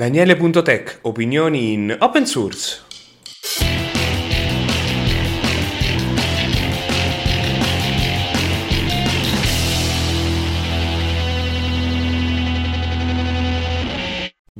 Daniele.tech, opinioni in open source.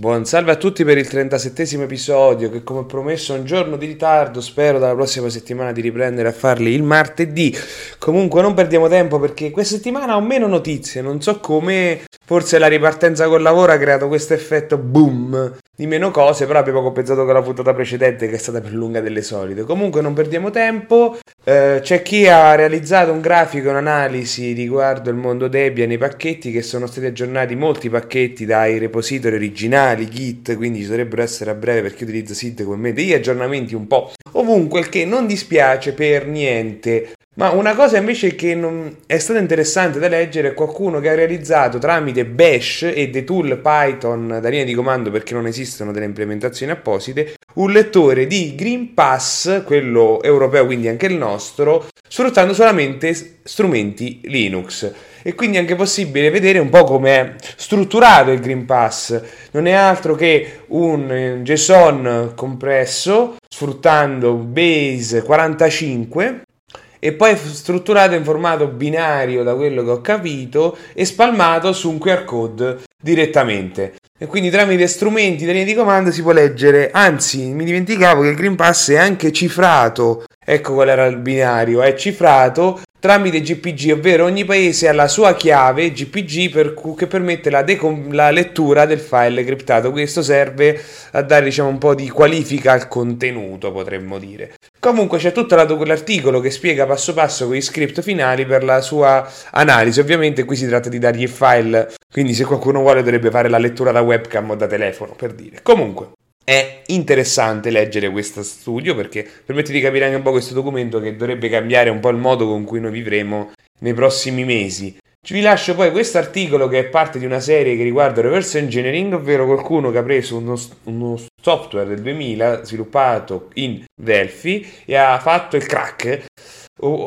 Buon salve a tutti per il 37 episodio che come promesso è un giorno di ritardo, spero dalla prossima settimana di riprendere a farli il martedì. Comunque non perdiamo tempo perché questa settimana ho meno notizie, non so come, forse la ripartenza col lavoro ha creato questo effetto boom di meno cose, però abbiamo compensato con la puntata precedente che è stata più lunga delle solite. Comunque non perdiamo tempo, eh, c'è chi ha realizzato un grafico e un'analisi riguardo il mondo Debian nei pacchetti che sono stati aggiornati molti pacchetti dai repository originali, Git, quindi ci dovrebbero essere a breve per chi utilizza SID come me degli aggiornamenti un po' ovunque, il che non dispiace per niente. Ma una cosa invece che non è stata interessante da leggere è qualcuno che ha realizzato tramite Bash e dei tool Python da linea di comando perché non esistono delle implementazioni apposite, un lettore di Green Pass, quello europeo quindi anche il nostro, sfruttando solamente strumenti Linux. E quindi è anche possibile vedere un po' come è strutturato il Green Pass. Non è altro che un JSON compresso sfruttando Base 45 e poi strutturato in formato binario da quello che ho capito e spalmato su un QR code direttamente. E quindi tramite strumenti da linea di comando si può leggere, anzi mi dimenticavo che il Green Pass è anche cifrato, ecco qual era il binario, è cifrato tramite GPG, ovvero ogni paese ha la sua chiave GPG per cui, che permette la, decom- la, lettura del file criptato. Questo serve a dare diciamo, un po' di qualifica al contenuto, potremmo dire. Comunque c'è tutto l'articolo che spiega passo passo gli script finali per la sua analisi. Ovviamente qui si tratta di dargli il file, quindi se qualcuno vuole dovrebbe fare la lettura da webcam o da telefono, per dire. Comunque. È interessante leggere questo studio perché permette di capire anche un po' questo documento che dovrebbe cambiare un po' il modo con cui noi vivremo nei prossimi mesi. Vi lascio poi questo articolo che è parte di una serie che riguarda reverse engineering, ovvero qualcuno che ha preso uno, uno software del 2000 sviluppato in Delphi e ha fatto il crack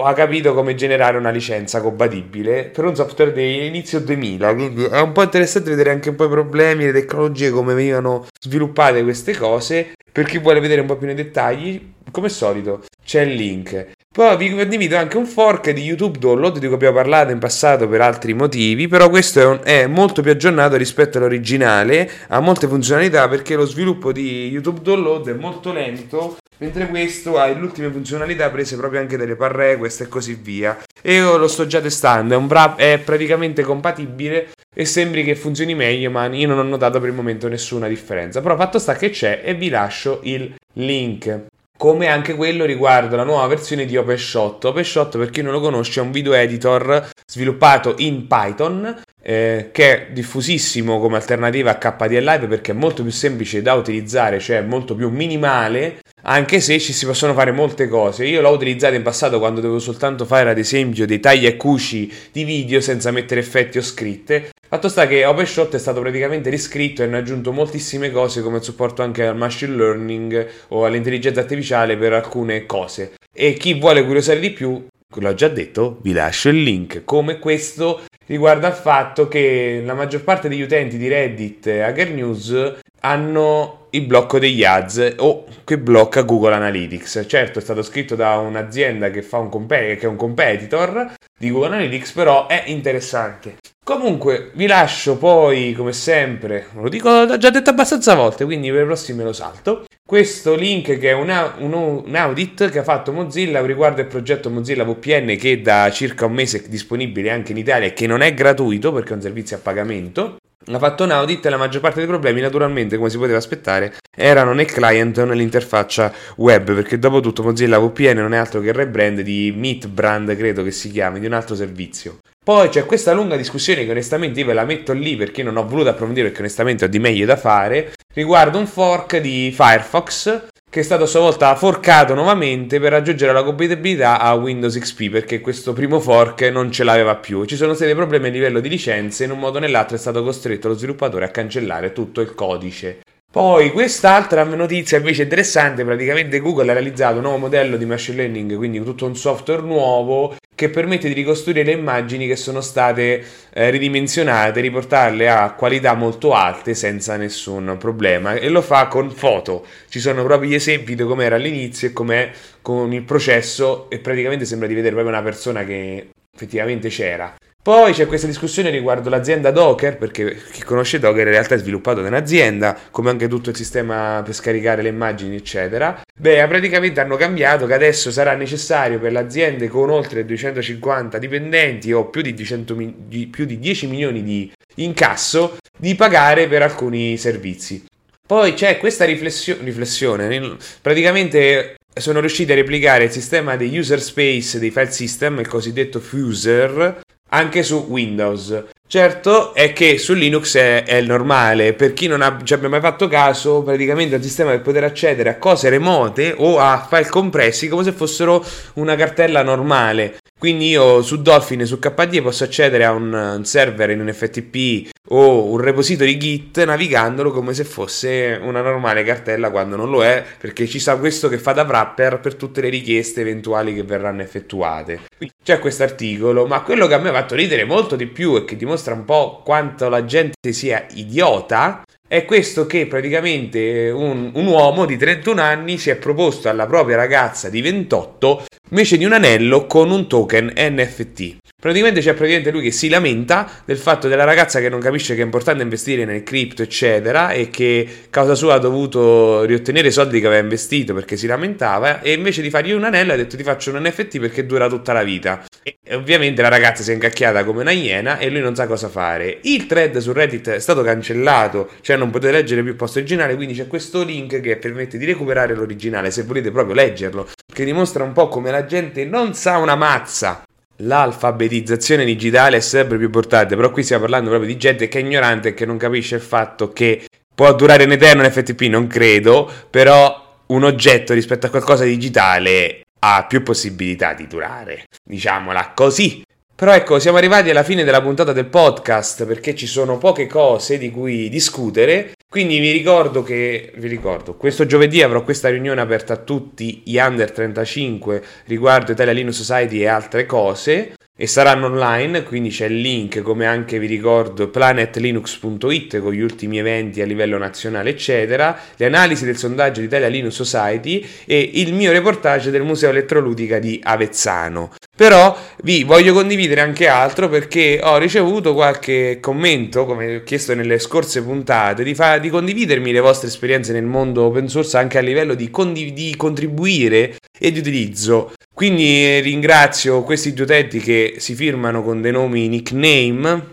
ha capito come generare una licenza compatibile per un software dell'inizio 2000 quindi è un po' interessante vedere anche un po' i problemi le tecnologie come venivano sviluppate queste cose per chi vuole vedere un po' più nei dettagli come solito c'è il link. Poi vi condivido anche un fork di YouTube Download di cui abbiamo parlato in passato per altri motivi, però questo è, un, è, molto più aggiornato rispetto all'originale, ha molte funzionalità perché lo sviluppo di YouTube Download è molto lento mentre questo ha le ultime funzionalità prese proprio anche dalle parre, queste e così via. E io lo sto già testando, è, bra- è praticamente compatibile e sembri che funzioni meglio, ma io non ho notato per il momento nessuna differenza. Però fatto sta che c'è e vi lascio il link come anche quello riguarda la nuova versione di OpenShot. OpenShot, per chi non lo conosce, è un video editor sviluppato in Python eh, che è diffusissimo come alternativa a KDLive perché è molto più semplice da utilizzare, cioè molto più minimale, anche se ci si possono fare molte cose. Io l'ho utilizzato in passato quando dovevo soltanto fare ad esempio dei tagli e cuci di video senza mettere effetti o scritte. Fatto sta che OpenShot è stato praticamente riscritto e hanno aggiunto moltissime cose come supporto anche al machine learning o all'intelligenza artificiale per alcune cose. E chi vuole curiosare di più l'ho già detto, vi lascio il link. Come questo riguarda il fatto che la maggior parte degli utenti di Reddit e Hacker News hanno il blocco degli ads o che blocca Google Analytics. Certo, è stato scritto da un'azienda che, fa un comp- che è un competitor di Google Analytics, però è interessante. Comunque, vi lascio poi, come sempre, lo dico, l'ho già detto abbastanza volte, quindi per i prossimi lo salto. Questo link che è una, un, un, audit che ha fatto Mozilla riguardo il progetto Mozilla VPN che da circa un mese è disponibile anche in Italia e che non è gratuito perché è un servizio a pagamento. Ha fatto un audit e la maggior parte dei problemi, naturalmente, come si poteva aspettare, erano nel client o nell'interfaccia web, perché dopo tutto Mozilla VPN non è altro che il rebrand di Meet Brand, credo che si chiami, di un altro servizio. Poi c'è questa lunga discussione che onestamente io ve la metto lì perché non ho voluto approfondire perché onestamente ho di meglio da fare, riguardo un fork di Firefox che è stato a sua volta forcato nuovamente per raggiungere la compatibilità a Windows XP perché questo primo fork non ce l'aveva più. Ci sono stati problemi a livello di licenze in un modo o nell'altro è stato costretto lo sviluppatore a cancellare tutto il codice. Poi quest'altra notizia invece interessante, praticamente Google ha realizzato un nuovo modello di machine learning, quindi tutto un software nuovo che permette di ricostruire le immagini che sono state eh, ridimensionate, riportarle a qualità molto alte senza nessun problema e lo fa con foto. Ci sono proprio gli esempi di come era all'inizio e com'è con il processo e praticamente sembra di vedere proprio una persona che effettivamente c'era. Poi c'è questa discussione riguardo l'azienda Docker, perché chi conosce Docker in realtà è sviluppato da un'azienda, come anche tutto il sistema per scaricare le immagini, eccetera. Beh, praticamente hanno cambiato che adesso sarà necessario per le aziende con oltre 250 dipendenti o più di, 200, di, più di 10 milioni di incasso di pagare per alcuni servizi. Poi c'è questa riflessio- riflessione, praticamente sono riusciti a replicare il sistema dei user space dei file system, il cosiddetto fuser, anche su Windows. Certo è che su Linux è, è normale, per chi non ha, ci abbia mai fatto caso, praticamente è un sistema per poter accedere a cose remote o a file compressi come se fossero una cartella normale. Quindi io su Dolphin e su KDE posso accedere a un, un server in un FTP o un repository Git navigandolo come se fosse una normale cartella quando non lo è, perché ci sta questo che fa da wrapper per tutte le richieste eventuali che verranno effettuate. Quindi c'è questo articolo, ma quello che a me ha fatto ridere molto di più e che dimostra un po' quanto la gente sia idiota è questo che praticamente un, un, uomo di 31 anni si è proposto alla propria ragazza di 28 invece di un anello con un token NFT. Praticamente c'è praticamente lui che si lamenta del fatto della ragazza che non capisce che è importante investire nel cripto, eccetera, e che causa sua ha dovuto riottenere i soldi che aveva investito perché si lamentava, e invece di fargli un anello ha detto ti faccio un NFT perché dura tutta la vita. E ovviamente la ragazza si è incacchiata come una iena e lui non sa cosa fare. Il thread su Reddit è stato cancellato, cioè non potete leggere più il post originale, quindi c'è questo link che permette di recuperare l'originale se volete proprio leggerlo, che dimostra un po' come la gente non sa una mazza l'alfabetizzazione digitale è sempre più importante, però qui stiamo parlando proprio di gente che è ignorante e che non capisce il fatto che può durare in eterno un FTP, non credo, però un oggetto rispetto a qualcosa di digitale ha più possibilità di durare, diciamola così. Però ecco, siamo arrivati alla fine della puntata del podcast perché ci sono poche cose di cui discutere. Quindi vi ricordo che, vi ricordo, questo giovedì avrò questa riunione aperta a tutti gli under 35 riguardo Italia Linux Society e altre cose e saranno online, quindi c'è il link come anche vi ricordo planetlinux.it con gli ultimi eventi a livello nazionale eccetera, le analisi del sondaggio di Italia Linux Society e il mio reportage del Museo Elettroludica di Avezzano. Però vi voglio condividere anche altro perché ho ricevuto qualche commento, come ho chiesto nelle scorse puntate, di, fa- di condividermi le vostre esperienze nel mondo open source anche a livello di, condiv- di contribuire e di utilizzo. Quindi ringrazio questi due utenti che si firmano con dei nomi nickname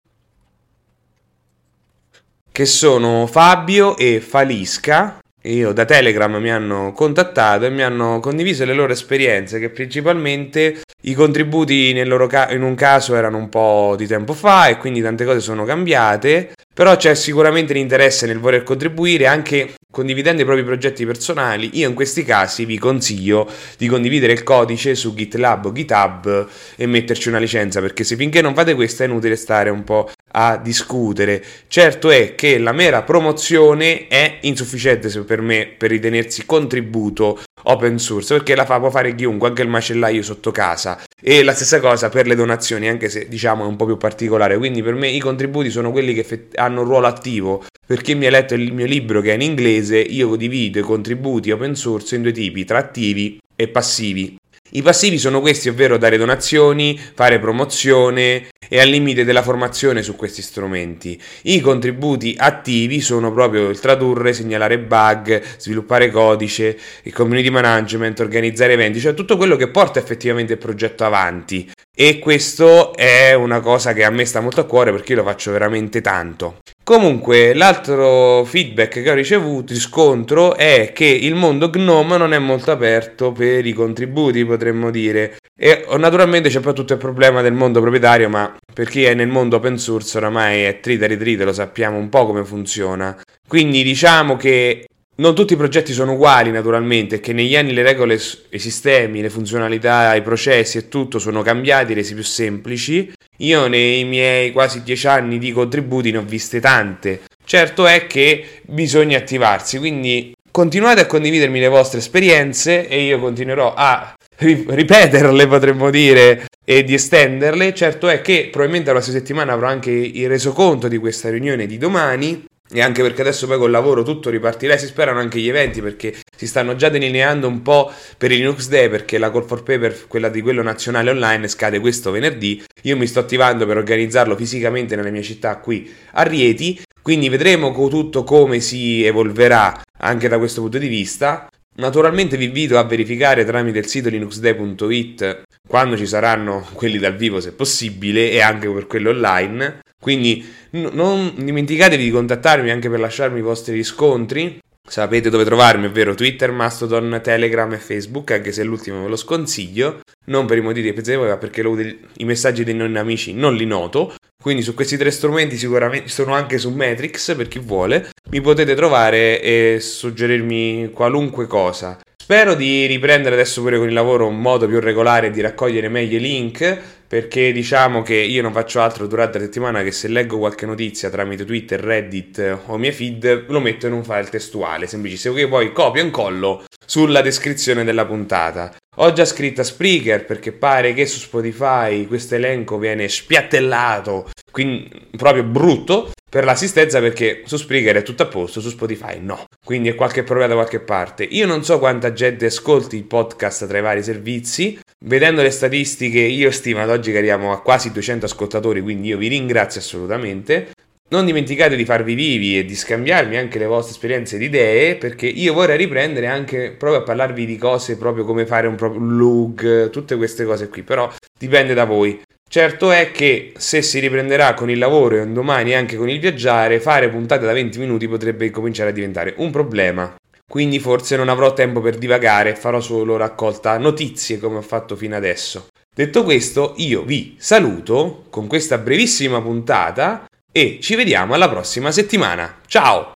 che sono Fabio e Falisca io da Telegram mi hanno contattato e mi hanno condiviso le loro esperienze che principalmente i contributi ca- in un caso erano un po' di tempo fa e quindi tante cose sono cambiate, però c'è sicuramente l'interesse nel voler contribuire anche condividendo i propri progetti personali. Io in questi casi vi consiglio di condividere il codice su GitLab o GitHub e metterci una licenza perché se finché non fate questo è inutile stare un po' a discutere. Certo è che la mera promozione è insufficiente per me per ritenersi contributo open source perché la fa, può fare chiunque, anche il macellaio sotto casa. E la stessa cosa per le donazioni, anche se diciamo è un po' più particolare. Quindi per me i contributi sono quelli che hanno un ruolo attivo. Per chi mi ha letto il mio libro che è in inglese, io divido i contributi open source in due tipi, tra attivi e passivi. I passivi sono questi, ovvero dare donazioni, fare promozione e al limite della formazione su questi strumenti. I contributi attivi sono proprio il tradurre, segnalare bug, sviluppare codice, il community management, organizzare eventi, cioè tutto quello che porta effettivamente il progetto avanti. E questo è una cosa che a me sta molto a cuore perché io lo faccio veramente tanto. Comunque, l'altro feedback che ho ricevuto, riscontro, è che il mondo GNOME non è molto aperto per i contributi, potremmo dire. E naturalmente c'è poi tutto il problema del mondo proprietario, ma per chi è nel mondo open source oramai è trita ritrita, lo sappiamo un po' come funziona. Quindi diciamo che non tutti i progetti sono uguali naturalmente, che negli anni le regole, i sistemi, le funzionalità, i processi e tutto sono cambiati, resi più semplici. Io nei miei quasi dieci anni di contributi ne ho viste tante. Certo è che bisogna attivarsi, quindi continuate a condividermi le vostre esperienze e io continuerò a ripeterle, potremmo dire, e di estenderle. Certo è che probabilmente la prossima settimana avrò anche il resoconto di questa riunione di domani e anche perché adesso poi col lavoro tutto ripartirà, si sperano anche gli eventi perché si stanno già delineando un po' per il Linux Day perché la call for paper, quella di quello nazionale online, scade questo venerdì. Io mi sto attivando per organizzarlo fisicamente nella mia città qui a Rieti, quindi vedremo tutto come si evolverà anche da questo punto di vista. Naturalmente vi invito a verificare tramite il sito linuxday.it quando ci saranno quelli dal vivo se possibile e anche per quelli online. Quindi n- non dimenticatevi di contattarmi anche per lasciarmi i vostri riscontri. Sapete dove trovarmi, ovvero Twitter, Mastodon, Telegram e Facebook, anche se l'ultimo ve lo sconsiglio. Non per i motivi che pensate voi, ma perché lo, i messaggi dei non amici non li noto. Quindi su questi tre strumenti sicuramente sono anche su Matrix per chi vuole. Mi potete trovare e suggerirmi qualunque cosa. Spero di riprendere adesso pure con il lavoro un modo più regolare di raccogliere meglio i link perché diciamo che io non faccio altro durante la settimana che se leggo qualche notizia tramite Twitter, Reddit o mie feed lo metto in un file testuale, semplicissimo che poi copio e incollo sulla descrizione della puntata. Ho già scritto a Spreaker perché pare che su Spotify questo elenco viene spiattellato, quindi proprio brutto per l'assistenza perché su Spreaker è tutto a posto, su Spotify no. Quindi è qualche problema da qualche parte. Io non so quanta gente ascolti il podcast tra i vari servizi. Vedendo le statistiche, io stimo ad oggi che arriviamo a quasi 200 ascoltatori, quindi io vi ringrazio assolutamente. Non dimenticate di farvi vivi e di scambiarmi anche le vostre esperienze ed idee, perché io vorrei riprendere anche proprio a parlarvi di cose proprio come fare un proprio log, tutte queste cose qui, però dipende da voi. Certo è che se si riprenderà con il lavoro e un domani anche con il viaggiare, fare puntate da 20 minuti potrebbe cominciare a diventare un problema. Quindi forse non avrò tempo per divagare, farò solo raccolta notizie come ho fatto fino adesso. Detto questo, io vi saluto con questa brevissima puntata e ci vediamo alla prossima settimana. Ciao!